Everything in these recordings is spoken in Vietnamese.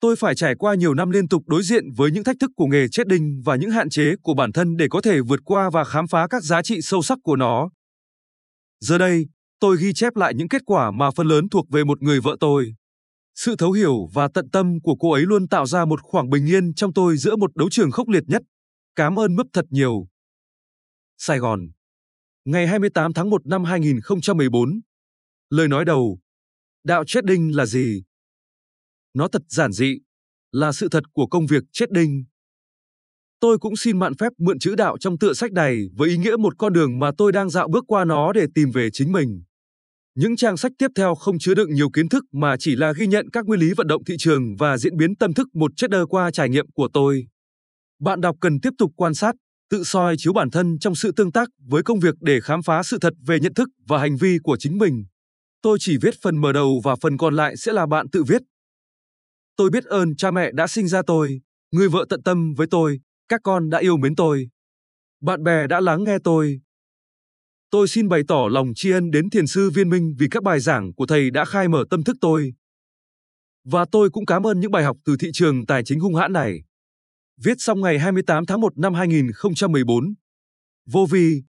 Tôi phải trải qua nhiều năm liên tục đối diện với những thách thức của nghề chết đinh và những hạn chế của bản thân để có thể vượt qua và khám phá các giá trị sâu sắc của nó. Giờ đây, tôi ghi chép lại những kết quả mà phần lớn thuộc về một người vợ tôi. Sự thấu hiểu và tận tâm của cô ấy luôn tạo ra một khoảng bình yên trong tôi giữa một đấu trường khốc liệt nhất. Cảm ơn mấp thật nhiều. Sài Gòn Ngày 28 tháng 1 năm 2014 Lời nói đầu Đạo chết đinh là gì? Nó thật giản dị, là sự thật của công việc chết đinh. Tôi cũng xin mạn phép mượn chữ đạo trong tựa sách này với ý nghĩa một con đường mà tôi đang dạo bước qua nó để tìm về chính mình. Những trang sách tiếp theo không chứa đựng nhiều kiến thức mà chỉ là ghi nhận các nguyên lý vận động thị trường và diễn biến tâm thức một trader qua trải nghiệm của tôi. Bạn đọc cần tiếp tục quan sát, tự soi chiếu bản thân trong sự tương tác với công việc để khám phá sự thật về nhận thức và hành vi của chính mình. Tôi chỉ viết phần mở đầu và phần còn lại sẽ là bạn tự viết. Tôi biết ơn cha mẹ đã sinh ra tôi, người vợ tận tâm với tôi, các con đã yêu mến tôi. Bạn bè đã lắng nghe tôi. Tôi xin bày tỏ lòng tri ân đến thiền sư Viên Minh vì các bài giảng của thầy đã khai mở tâm thức tôi. Và tôi cũng cảm ơn những bài học từ thị trường tài chính hung hãn này. Viết xong ngày 28 tháng 1 năm 2014. Vô vi,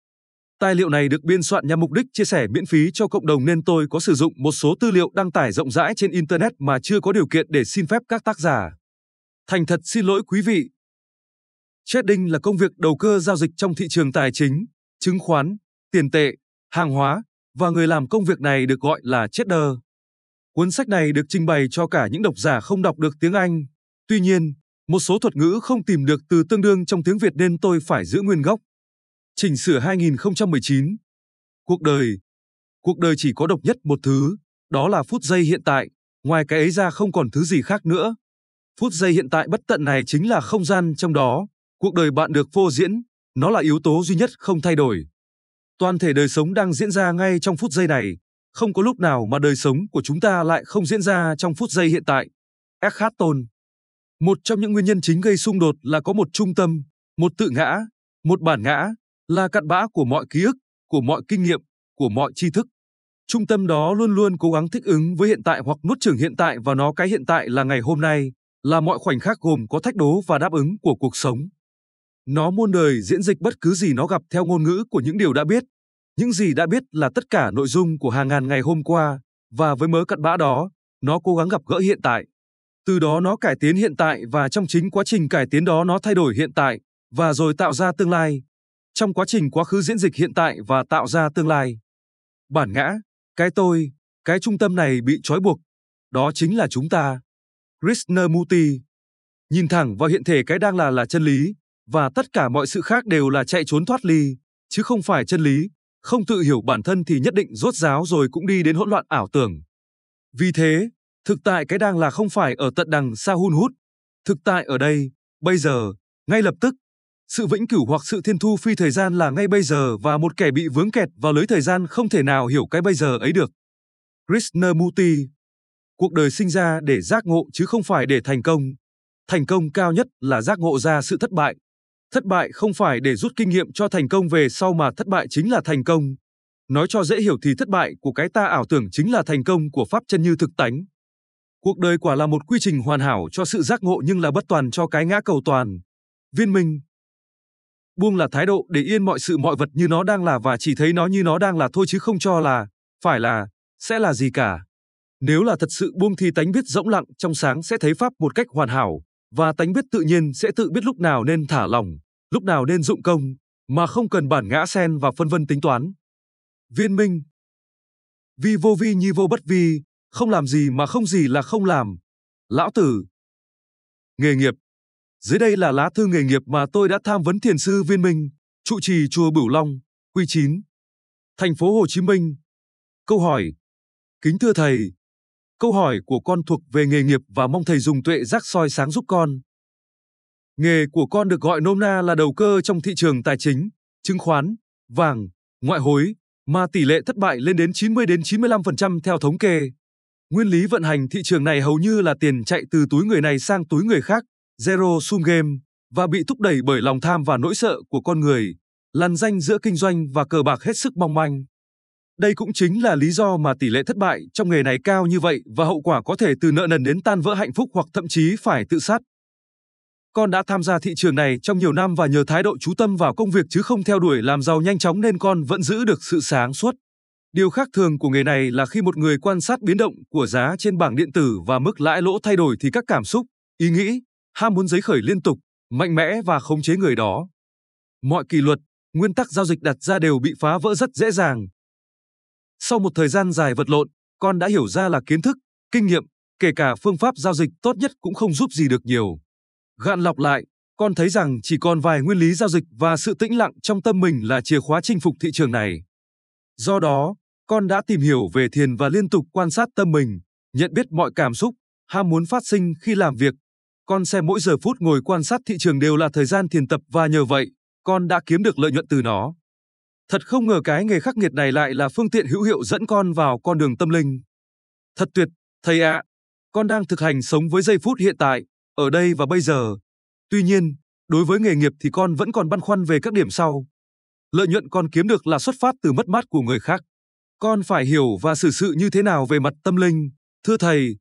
Tài liệu này được biên soạn nhằm mục đích chia sẻ miễn phí cho cộng đồng nên tôi có sử dụng một số tư liệu đăng tải rộng rãi trên Internet mà chưa có điều kiện để xin phép các tác giả. Thành thật xin lỗi quý vị. Trading là công việc đầu cơ giao dịch trong thị trường tài chính, chứng khoán, tiền tệ, hàng hóa và người làm công việc này được gọi là trader. Cuốn sách này được trình bày cho cả những độc giả không đọc được tiếng Anh. Tuy nhiên, một số thuật ngữ không tìm được từ tương đương trong tiếng Việt nên tôi phải giữ nguyên gốc. Chỉnh sửa 2019. Cuộc đời. Cuộc đời chỉ có độc nhất một thứ, đó là phút giây hiện tại, ngoài cái ấy ra không còn thứ gì khác nữa. Phút giây hiện tại bất tận này chính là không gian trong đó, cuộc đời bạn được phô diễn, nó là yếu tố duy nhất không thay đổi. Toàn thể đời sống đang diễn ra ngay trong phút giây này, không có lúc nào mà đời sống của chúng ta lại không diễn ra trong phút giây hiện tại. Eckhart Tolle Một trong những nguyên nhân chính gây xung đột là có một trung tâm, một tự ngã, một bản ngã, là cặn bã của mọi ký ức, của mọi kinh nghiệm, của mọi tri thức. Trung tâm đó luôn luôn cố gắng thích ứng với hiện tại hoặc nuốt chửng hiện tại và nó cái hiện tại là ngày hôm nay, là mọi khoảnh khắc gồm có thách đố và đáp ứng của cuộc sống. Nó muôn đời diễn dịch bất cứ gì nó gặp theo ngôn ngữ của những điều đã biết. Những gì đã biết là tất cả nội dung của hàng ngàn ngày hôm qua, và với mớ cặn bã đó, nó cố gắng gặp gỡ hiện tại. Từ đó nó cải tiến hiện tại và trong chính quá trình cải tiến đó nó thay đổi hiện tại, và rồi tạo ra tương lai, trong quá trình quá khứ diễn dịch hiện tại và tạo ra tương lai. Bản ngã, cái tôi, cái trung tâm này bị trói buộc, đó chính là chúng ta. Krishnamurti nhìn thẳng vào hiện thể cái đang là là chân lý, và tất cả mọi sự khác đều là chạy trốn thoát ly, chứ không phải chân lý. Không tự hiểu bản thân thì nhất định rốt ráo rồi cũng đi đến hỗn loạn ảo tưởng. Vì thế, thực tại cái đang là không phải ở tận đằng xa hun hút. Thực tại ở đây, bây giờ, ngay lập tức, sự vĩnh cửu hoặc sự thiên thu phi thời gian là ngay bây giờ và một kẻ bị vướng kẹt vào lưới thời gian không thể nào hiểu cái bây giờ ấy được. Krishnamurti, Cuộc đời sinh ra để giác ngộ chứ không phải để thành công. Thành công cao nhất là giác ngộ ra sự thất bại. Thất bại không phải để rút kinh nghiệm cho thành công về sau mà thất bại chính là thành công. Nói cho dễ hiểu thì thất bại của cái ta ảo tưởng chính là thành công của pháp chân như thực tánh. Cuộc đời quả là một quy trình hoàn hảo cho sự giác ngộ nhưng là bất toàn cho cái ngã cầu toàn. Viên Minh Buông là thái độ để yên mọi sự mọi vật như nó đang là và chỉ thấy nó như nó đang là thôi chứ không cho là, phải là, sẽ là gì cả. Nếu là thật sự buông thì tánh biết rỗng lặng trong sáng sẽ thấy pháp một cách hoàn hảo, và tánh biết tự nhiên sẽ tự biết lúc nào nên thả lỏng, lúc nào nên dụng công, mà không cần bản ngã sen và phân vân tính toán. Viên Minh Vi vô vi như vô bất vi, không làm gì mà không gì là không làm. Lão Tử Nghề nghiệp dưới đây là lá thư nghề nghiệp mà tôi đã tham vấn thiền sư Viên Minh, trụ trì chùa Bửu Long, Quy 9, thành phố Hồ Chí Minh. Câu hỏi: Kính thưa thầy, câu hỏi của con thuộc về nghề nghiệp và mong thầy dùng tuệ giác soi sáng giúp con. Nghề của con được gọi nôm na là đầu cơ trong thị trường tài chính, chứng khoán, vàng, ngoại hối, mà tỷ lệ thất bại lên đến 90 đến 95% theo thống kê. Nguyên lý vận hành thị trường này hầu như là tiền chạy từ túi người này sang túi người khác, Zero Sum Game và bị thúc đẩy bởi lòng tham và nỗi sợ của con người, lằn danh giữa kinh doanh và cờ bạc hết sức mong manh. Đây cũng chính là lý do mà tỷ lệ thất bại trong nghề này cao như vậy và hậu quả có thể từ nợ nần đến tan vỡ hạnh phúc hoặc thậm chí phải tự sát. Con đã tham gia thị trường này trong nhiều năm và nhờ thái độ chú tâm vào công việc chứ không theo đuổi làm giàu nhanh chóng nên con vẫn giữ được sự sáng suốt. Điều khác thường của nghề này là khi một người quan sát biến động của giá trên bảng điện tử và mức lãi lỗ thay đổi thì các cảm xúc, ý nghĩ, ham muốn giấy khởi liên tục, mạnh mẽ và khống chế người đó. Mọi kỷ luật, nguyên tắc giao dịch đặt ra đều bị phá vỡ rất dễ dàng. Sau một thời gian dài vật lộn, con đã hiểu ra là kiến thức, kinh nghiệm, kể cả phương pháp giao dịch tốt nhất cũng không giúp gì được nhiều. Gạn lọc lại, con thấy rằng chỉ còn vài nguyên lý giao dịch và sự tĩnh lặng trong tâm mình là chìa khóa chinh phục thị trường này. Do đó, con đã tìm hiểu về thiền và liên tục quan sát tâm mình, nhận biết mọi cảm xúc, ham muốn phát sinh khi làm việc. Con xem mỗi giờ phút ngồi quan sát thị trường đều là thời gian thiền tập và nhờ vậy, con đã kiếm được lợi nhuận từ nó. Thật không ngờ cái nghề khắc nghiệt này lại là phương tiện hữu hiệu dẫn con vào con đường tâm linh. Thật tuyệt, thầy ạ. À, con đang thực hành sống với giây phút hiện tại, ở đây và bây giờ. Tuy nhiên, đối với nghề nghiệp thì con vẫn còn băn khoăn về các điểm sau. Lợi nhuận con kiếm được là xuất phát từ mất mát của người khác. Con phải hiểu và xử sự như thế nào về mặt tâm linh, thưa thầy.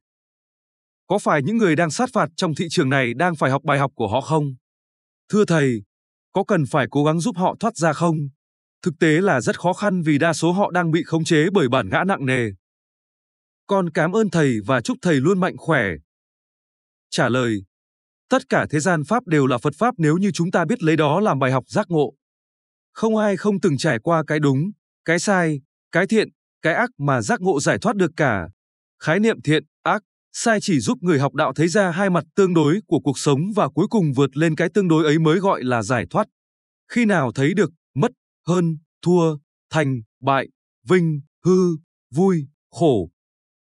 Có phải những người đang sát phạt trong thị trường này đang phải học bài học của họ không? Thưa thầy, có cần phải cố gắng giúp họ thoát ra không? Thực tế là rất khó khăn vì đa số họ đang bị khống chế bởi bản ngã nặng nề. Con cảm ơn thầy và chúc thầy luôn mạnh khỏe. Trả lời Tất cả thế gian Pháp đều là Phật Pháp nếu như chúng ta biết lấy đó làm bài học giác ngộ. Không ai không từng trải qua cái đúng, cái sai, cái thiện, cái ác mà giác ngộ giải thoát được cả. Khái niệm thiện, ác, sai chỉ giúp người học đạo thấy ra hai mặt tương đối của cuộc sống và cuối cùng vượt lên cái tương đối ấy mới gọi là giải thoát. Khi nào thấy được, mất, hơn, thua, thành, bại, vinh, hư, vui, khổ,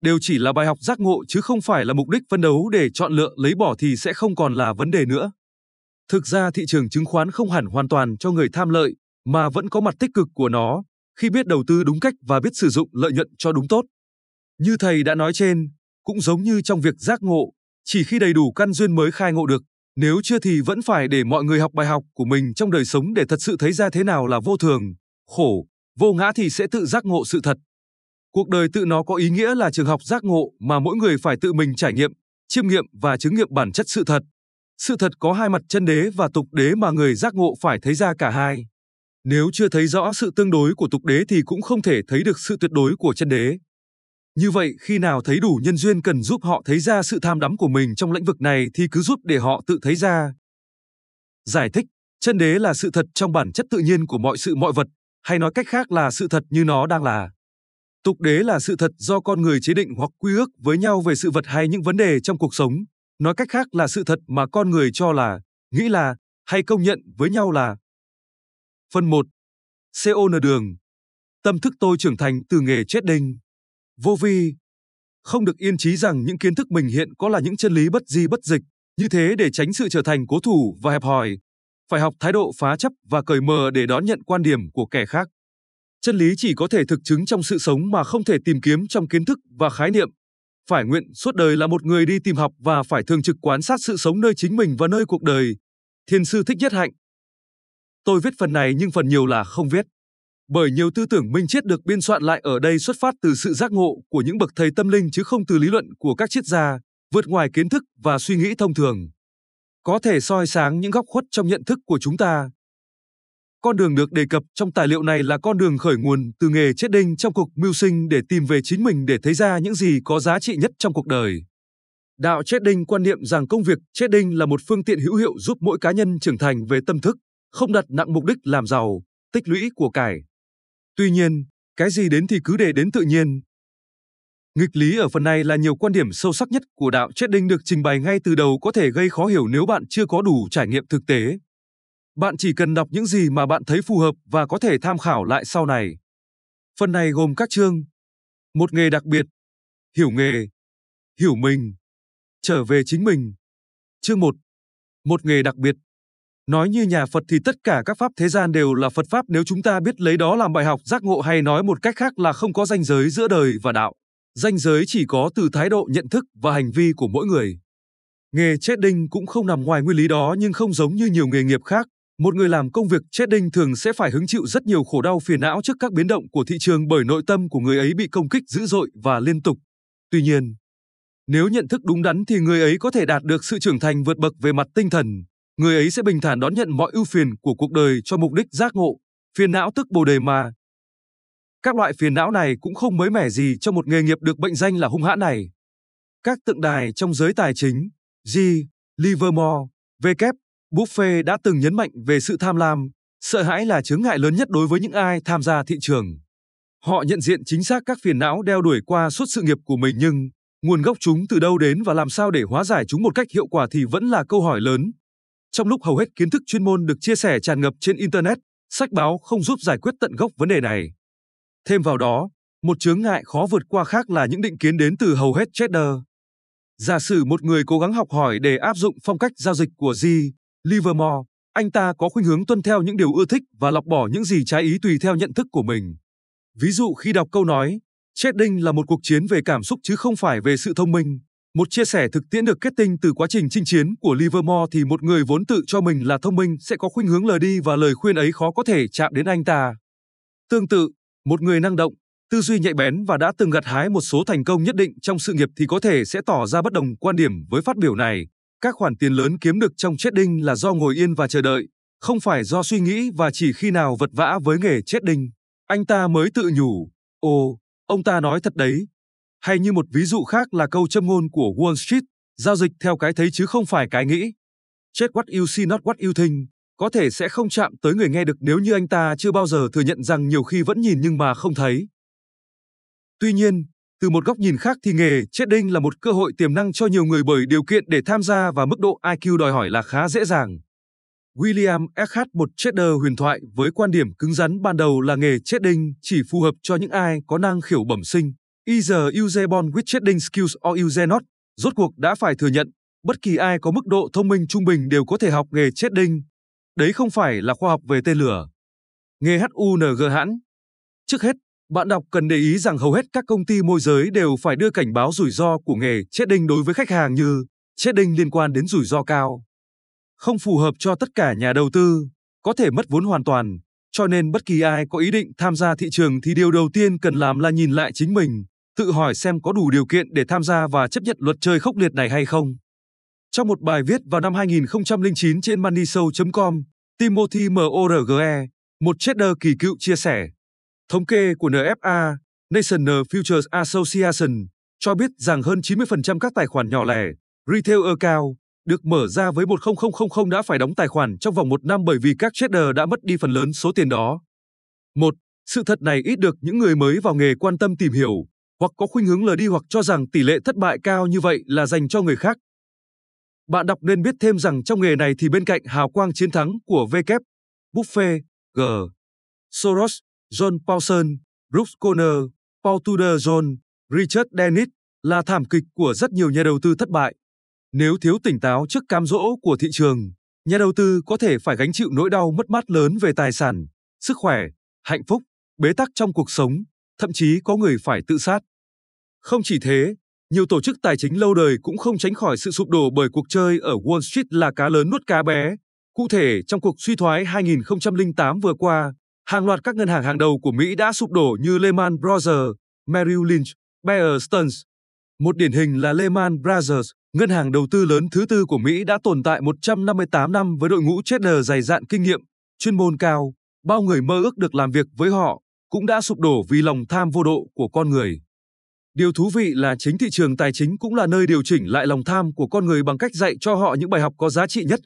đều chỉ là bài học giác ngộ chứ không phải là mục đích phân đấu để chọn lựa lấy bỏ thì sẽ không còn là vấn đề nữa. Thực ra thị trường chứng khoán không hẳn hoàn toàn cho người tham lợi, mà vẫn có mặt tích cực của nó, khi biết đầu tư đúng cách và biết sử dụng lợi nhuận cho đúng tốt. Như thầy đã nói trên, cũng giống như trong việc giác ngộ, chỉ khi đầy đủ căn duyên mới khai ngộ được, nếu chưa thì vẫn phải để mọi người học bài học của mình trong đời sống để thật sự thấy ra thế nào là vô thường, khổ, vô ngã thì sẽ tự giác ngộ sự thật. Cuộc đời tự nó có ý nghĩa là trường học giác ngộ mà mỗi người phải tự mình trải nghiệm, chiêm nghiệm và chứng nghiệm bản chất sự thật. Sự thật có hai mặt chân đế và tục đế mà người giác ngộ phải thấy ra cả hai. Nếu chưa thấy rõ sự tương đối của tục đế thì cũng không thể thấy được sự tuyệt đối của chân đế. Như vậy, khi nào thấy đủ nhân duyên cần giúp họ thấy ra sự tham đắm của mình trong lĩnh vực này thì cứ giúp để họ tự thấy ra. Giải thích, chân đế là sự thật trong bản chất tự nhiên của mọi sự mọi vật, hay nói cách khác là sự thật như nó đang là. Tục đế là sự thật do con người chế định hoặc quy ước với nhau về sự vật hay những vấn đề trong cuộc sống, nói cách khác là sự thật mà con người cho là, nghĩ là hay công nhận với nhau là. Phần 1. CON đường. Tâm thức tôi trưởng thành từ nghề chết đinh. Vô vi. Không được yên trí rằng những kiến thức mình hiện có là những chân lý bất di bất dịch, như thế để tránh sự trở thành cố thủ và hẹp hòi. Phải học thái độ phá chấp và cởi mở để đón nhận quan điểm của kẻ khác. Chân lý chỉ có thể thực chứng trong sự sống mà không thể tìm kiếm trong kiến thức và khái niệm. Phải nguyện suốt đời là một người đi tìm học và phải thường trực quan sát sự sống nơi chính mình và nơi cuộc đời. Thiên sư thích nhất hạnh. Tôi viết phần này nhưng phần nhiều là không viết. Bởi nhiều tư tưởng minh triết được biên soạn lại ở đây xuất phát từ sự giác ngộ của những bậc thầy tâm linh chứ không từ lý luận của các triết gia, vượt ngoài kiến thức và suy nghĩ thông thường. Có thể soi sáng những góc khuất trong nhận thức của chúng ta, con đường được đề cập trong tài liệu này là con đường khởi nguồn từ nghề chết đinh trong cuộc mưu sinh để tìm về chính mình để thấy ra những gì có giá trị nhất trong cuộc đời. Đạo chết đinh quan niệm rằng công việc chết đinh là một phương tiện hữu hiệu giúp mỗi cá nhân trưởng thành về tâm thức, không đặt nặng mục đích làm giàu, tích lũy của cải. Tuy nhiên, cái gì đến thì cứ để đến tự nhiên. Nghịch lý ở phần này là nhiều quan điểm sâu sắc nhất của đạo chết đinh được trình bày ngay từ đầu có thể gây khó hiểu nếu bạn chưa có đủ trải nghiệm thực tế. Bạn chỉ cần đọc những gì mà bạn thấy phù hợp và có thể tham khảo lại sau này. Phần này gồm các chương. Một nghề đặc biệt. Hiểu nghề. Hiểu mình. Trở về chính mình. Chương 1. Một nghề đặc biệt. Nói như nhà Phật thì tất cả các pháp thế gian đều là Phật pháp nếu chúng ta biết lấy đó làm bài học giác ngộ hay nói một cách khác là không có ranh giới giữa đời và đạo. Ranh giới chỉ có từ thái độ nhận thức và hành vi của mỗi người. Nghề chết đinh cũng không nằm ngoài nguyên lý đó nhưng không giống như nhiều nghề nghiệp khác, Một người làm công việc chết đinh thường sẽ phải hứng chịu rất nhiều khổ đau phiền não trước các biến động của thị trường bởi nội tâm của người ấy bị công kích dữ dội và liên tục. Tuy nhiên, nếu nhận thức đúng đắn thì người ấy có thể đạt được sự trưởng thành vượt bậc về mặt tinh thần, người ấy sẽ bình thản đón nhận mọi ưu phiền của cuộc đời cho mục đích giác ngộ, phiền não tức bồ đề mà. Các loại phiền não này cũng không mới mẻ gì cho một nghề nghiệp được bệnh danh là hung hãn này. Các tượng đài trong giới tài chính, G. Livermore, V. Buffet đã từng nhấn mạnh về sự tham lam, sợ hãi là chướng ngại lớn nhất đối với những ai tham gia thị trường. Họ nhận diện chính xác các phiền não đeo đuổi qua suốt sự nghiệp của mình nhưng nguồn gốc chúng từ đâu đến và làm sao để hóa giải chúng một cách hiệu quả thì vẫn là câu hỏi lớn. Trong lúc hầu hết kiến thức chuyên môn được chia sẻ tràn ngập trên internet, sách báo không giúp giải quyết tận gốc vấn đề này. Thêm vào đó, một chướng ngại khó vượt qua khác là những định kiến đến từ hầu hết trader. Giả sử một người cố gắng học hỏi để áp dụng phong cách giao dịch của G. Livermore, anh ta có khuynh hướng tuân theo những điều ưa thích và lọc bỏ những gì trái ý tùy theo nhận thức của mình. Ví dụ khi đọc câu nói, trading là một cuộc chiến về cảm xúc chứ không phải về sự thông minh. Một chia sẻ thực tiễn được kết tinh từ quá trình chinh chiến của Livermore thì một người vốn tự cho mình là thông minh sẽ có khuynh hướng lờ đi và lời khuyên ấy khó có thể chạm đến anh ta. Tương tự, một người năng động, tư duy nhạy bén và đã từng gặt hái một số thành công nhất định trong sự nghiệp thì có thể sẽ tỏ ra bất đồng quan điểm với phát biểu này. Các khoản tiền lớn kiếm được trong trading là do ngồi yên và chờ đợi, không phải do suy nghĩ và chỉ khi nào vật vã với nghề trading, anh ta mới tự nhủ, ồ, ông ta nói thật đấy. Hay như một ví dụ khác là câu châm ngôn của Wall Street, giao dịch theo cái thấy chứ không phải cái nghĩ. Chết what you see not what you think, có thể sẽ không chạm tới người nghe được nếu như anh ta chưa bao giờ thừa nhận rằng nhiều khi vẫn nhìn nhưng mà không thấy. Tuy nhiên, từ một góc nhìn khác thì nghề chết đinh là một cơ hội tiềm năng cho nhiều người bởi điều kiện để tham gia và mức độ IQ đòi hỏi là khá dễ dàng. William Eckhart, một trader huyền thoại với quan điểm cứng rắn ban đầu là nghề chết đinh chỉ phù hợp cho những ai có năng khiếu bẩm sinh. Either use born with trading skills or use not. Rốt cuộc đã phải thừa nhận, bất kỳ ai có mức độ thông minh trung bình đều có thể học nghề trading. Đấy không phải là khoa học về tên lửa. Nghề HUNG hãn. Trước hết, bạn đọc cần để ý rằng hầu hết các công ty môi giới đều phải đưa cảnh báo rủi ro của nghề trading đối với khách hàng như trading liên quan đến rủi ro cao. Không phù hợp cho tất cả nhà đầu tư, có thể mất vốn hoàn toàn, cho nên bất kỳ ai có ý định tham gia thị trường thì điều đầu tiên cần làm là nhìn lại chính mình, tự hỏi xem có đủ điều kiện để tham gia và chấp nhận luật chơi khốc liệt này hay không. Trong một bài viết vào năm 2009 trên moneyshow.com, Timothy Morge, một trader kỳ cựu chia sẻ, Thống kê của NFA, National Futures Association, cho biết rằng hơn 90% các tài khoản nhỏ lẻ, retail account, được mở ra với 10000 đã phải đóng tài khoản trong vòng một năm bởi vì các trader đã mất đi phần lớn số tiền đó. Một, sự thật này ít được những người mới vào nghề quan tâm tìm hiểu, hoặc có khuynh hướng lờ đi hoặc cho rằng tỷ lệ thất bại cao như vậy là dành cho người khác. Bạn đọc nên biết thêm rằng trong nghề này thì bên cạnh hào quang chiến thắng của V. Buffet, G. Soros, John Paulson, Brooks Conner, Paul Tudor John, Richard Dennis là thảm kịch của rất nhiều nhà đầu tư thất bại. Nếu thiếu tỉnh táo trước cám dỗ của thị trường, nhà đầu tư có thể phải gánh chịu nỗi đau mất mát lớn về tài sản, sức khỏe, hạnh phúc, bế tắc trong cuộc sống, thậm chí có người phải tự sát. Không chỉ thế, nhiều tổ chức tài chính lâu đời cũng không tránh khỏi sự sụp đổ bởi cuộc chơi ở Wall Street là cá lớn nuốt cá bé. Cụ thể, trong cuộc suy thoái 2008 vừa qua, hàng loạt các ngân hàng hàng đầu của Mỹ đã sụp đổ như Lehman Brothers, Merrill Lynch, Bear Stearns. Một điển hình là Lehman Brothers, ngân hàng đầu tư lớn thứ tư của Mỹ đã tồn tại 158 năm với đội ngũ trader dày dạn kinh nghiệm, chuyên môn cao, bao người mơ ước được làm việc với họ, cũng đã sụp đổ vì lòng tham vô độ của con người. Điều thú vị là chính thị trường tài chính cũng là nơi điều chỉnh lại lòng tham của con người bằng cách dạy cho họ những bài học có giá trị nhất.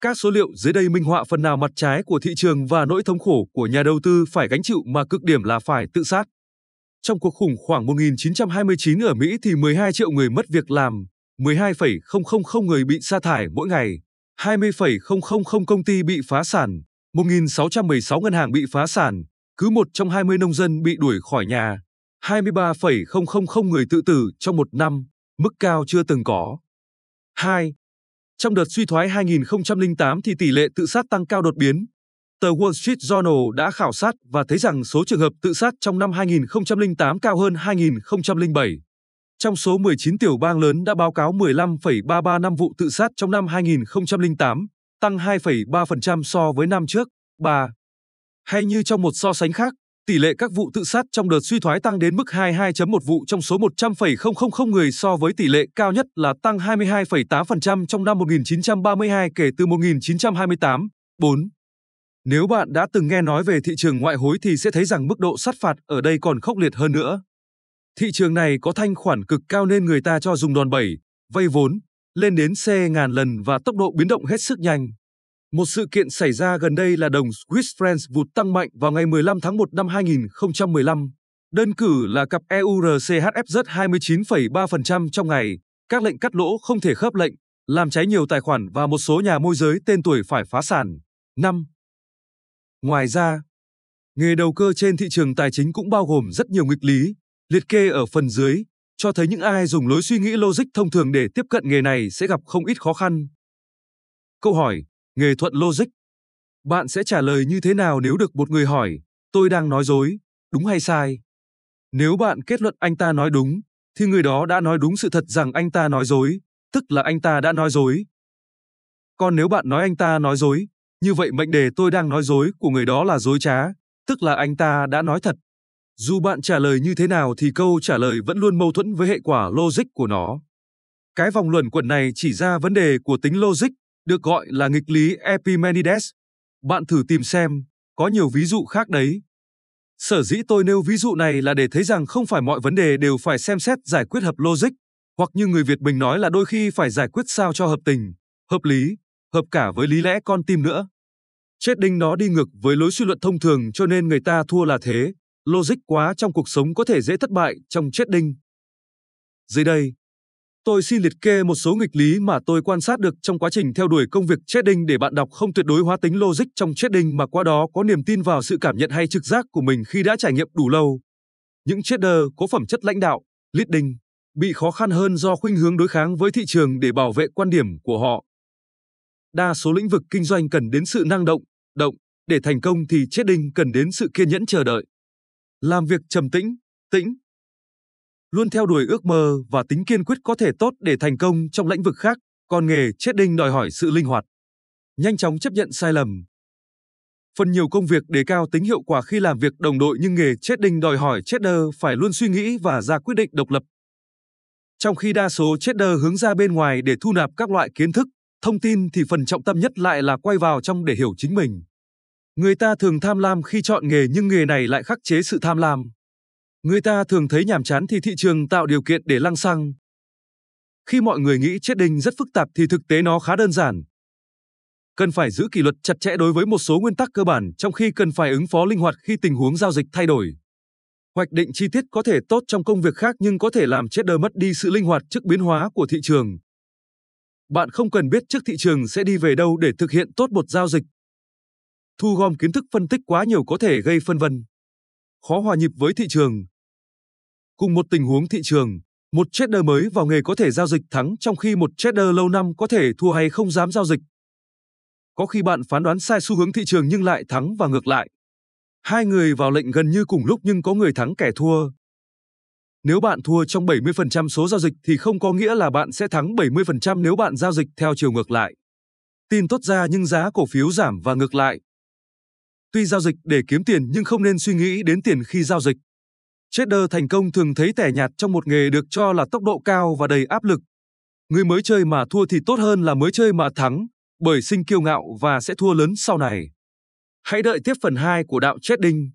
Các số liệu dưới đây minh họa phần nào mặt trái của thị trường và nỗi thống khổ của nhà đầu tư phải gánh chịu mà cực điểm là phải tự sát. Trong cuộc khủng hoảng 1929 ở Mỹ thì 12 triệu người mất việc làm, 12,000 người bị sa thải mỗi ngày, 20,000 công ty bị phá sản, 1.616 ngân hàng bị phá sản, cứ một trong 20 nông dân bị đuổi khỏi nhà, 23,000 người tự tử trong một năm, mức cao chưa từng có. 2. Trong đợt suy thoái 2008 thì tỷ lệ tự sát tăng cao đột biến. Tờ Wall Street Journal đã khảo sát và thấy rằng số trường hợp tự sát trong năm 2008 cao hơn 2007. Trong số 19 tiểu bang lớn đã báo cáo 15,33 năm vụ tự sát trong năm 2008, tăng 2,3% so với năm trước. 3. Hay như trong một so sánh khác, tỷ lệ các vụ tự sát trong đợt suy thoái tăng đến mức 22.1 vụ trong số 100,000 người so với tỷ lệ cao nhất là tăng 22,8% trong năm 1932 kể từ 1928. 4. Nếu bạn đã từng nghe nói về thị trường ngoại hối thì sẽ thấy rằng mức độ sát phạt ở đây còn khốc liệt hơn nữa. Thị trường này có thanh khoản cực cao nên người ta cho dùng đòn bẩy, vay vốn, lên đến xe ngàn lần và tốc độ biến động hết sức nhanh. Một sự kiện xảy ra gần đây là đồng Swiss franc vụt tăng mạnh vào ngày 15 tháng 1 năm 2015. Đơn cử là cặp EURCHF rớt 29,3% trong ngày, các lệnh cắt lỗ không thể khớp lệnh, làm cháy nhiều tài khoản và một số nhà môi giới tên tuổi phải phá sản. 5. Ngoài ra, nghề đầu cơ trên thị trường tài chính cũng bao gồm rất nhiều nghịch lý, liệt kê ở phần dưới, cho thấy những ai dùng lối suy nghĩ logic thông thường để tiếp cận nghề này sẽ gặp không ít khó khăn. Câu hỏi, nghề thuận logic. Bạn sẽ trả lời như thế nào nếu được một người hỏi, tôi đang nói dối, đúng hay sai? Nếu bạn kết luận anh ta nói đúng, thì người đó đã nói đúng sự thật rằng anh ta nói dối, tức là anh ta đã nói dối. Còn nếu bạn nói anh ta nói dối, như vậy mệnh đề tôi đang nói dối của người đó là dối trá, tức là anh ta đã nói thật. Dù bạn trả lời như thế nào thì câu trả lời vẫn luôn mâu thuẫn với hệ quả logic của nó. Cái vòng luẩn quẩn này chỉ ra vấn đề của tính logic, được gọi là nghịch lý Epimenides. Bạn thử tìm xem, có nhiều ví dụ khác đấy. Sở dĩ tôi nêu ví dụ này là để thấy rằng không phải mọi vấn đề đều phải xem xét giải quyết hợp logic, hoặc như người Việt mình nói là đôi khi phải giải quyết sao cho hợp tình, hợp lý, hợp cả với lý lẽ con tim nữa. Chết đinh nó đi ngược với lối suy luận thông thường cho nên người ta thua là thế, logic quá trong cuộc sống có thể dễ thất bại trong chết đinh. Dưới đây, tôi xin liệt kê một số nghịch lý mà tôi quan sát được trong quá trình theo đuổi công việc trading để bạn đọc không tuyệt đối hóa tính logic trong trading mà qua đó có niềm tin vào sự cảm nhận hay trực giác của mình khi đã trải nghiệm đủ lâu. Những trader có phẩm chất lãnh đạo, leading, bị khó khăn hơn do khuynh hướng đối kháng với thị trường để bảo vệ quan điểm của họ. Đa số lĩnh vực kinh doanh cần đến sự năng động, động, để thành công thì trading cần đến sự kiên nhẫn chờ đợi. Làm việc trầm tĩnh, tĩnh. Luôn theo đuổi ước mơ và tính kiên quyết có thể tốt để thành công trong lĩnh vực khác, còn nghề chết đinh đòi hỏi sự linh hoạt. Nhanh chóng chấp nhận sai lầm. Phần nhiều công việc đề cao tính hiệu quả khi làm việc đồng đội nhưng nghề chết đinh đòi hỏi trader phải luôn suy nghĩ và ra quyết định độc lập. Trong khi đa số trader hướng ra bên ngoài để thu nạp các loại kiến thức, thông tin thì phần trọng tâm nhất lại là quay vào trong để hiểu chính mình. Người ta thường tham lam khi chọn nghề nhưng nghề này lại khắc chế sự tham lam. Người ta thường thấy nhàm chán thì thị trường tạo điều kiện để lăng xăng. Khi mọi người nghĩ chết đinh rất phức tạp thì thực tế nó khá đơn giản. Cần phải giữ kỷ luật chặt chẽ đối với một số nguyên tắc cơ bản, trong khi cần phải ứng phó linh hoạt khi tình huống giao dịch thay đổi. Hoạch định chi tiết có thể tốt trong công việc khác nhưng có thể làm trader mất đi sự linh hoạt trước biến hóa của thị trường. Bạn không cần biết trước thị trường sẽ đi về đâu để thực hiện tốt một giao dịch. Thu gom kiến thức phân tích quá nhiều có thể gây phân vân. Khó hòa nhịp với thị trường. Cùng một tình huống thị trường, một trader mới vào nghề có thể giao dịch thắng trong khi một trader lâu năm có thể thua hay không dám giao dịch. Có khi bạn phán đoán sai xu hướng thị trường nhưng lại thắng và ngược lại. Hai người vào lệnh gần như cùng lúc nhưng có người thắng kẻ thua. Nếu bạn thua trong 70% số giao dịch thì không có nghĩa là bạn sẽ thắng 70% nếu bạn giao dịch theo chiều ngược lại. Tin tốt ra nhưng giá cổ phiếu giảm và ngược lại. Tuy giao dịch để kiếm tiền nhưng không nên suy nghĩ đến tiền khi giao dịch. Trader thành công thường thấy tẻ nhạt trong một nghề được cho là tốc độ cao và đầy áp lực. Người mới chơi mà thua thì tốt hơn là mới chơi mà thắng, bởi sinh kiêu ngạo và sẽ thua lớn sau này. Hãy đợi tiếp phần 2 của đạo trading.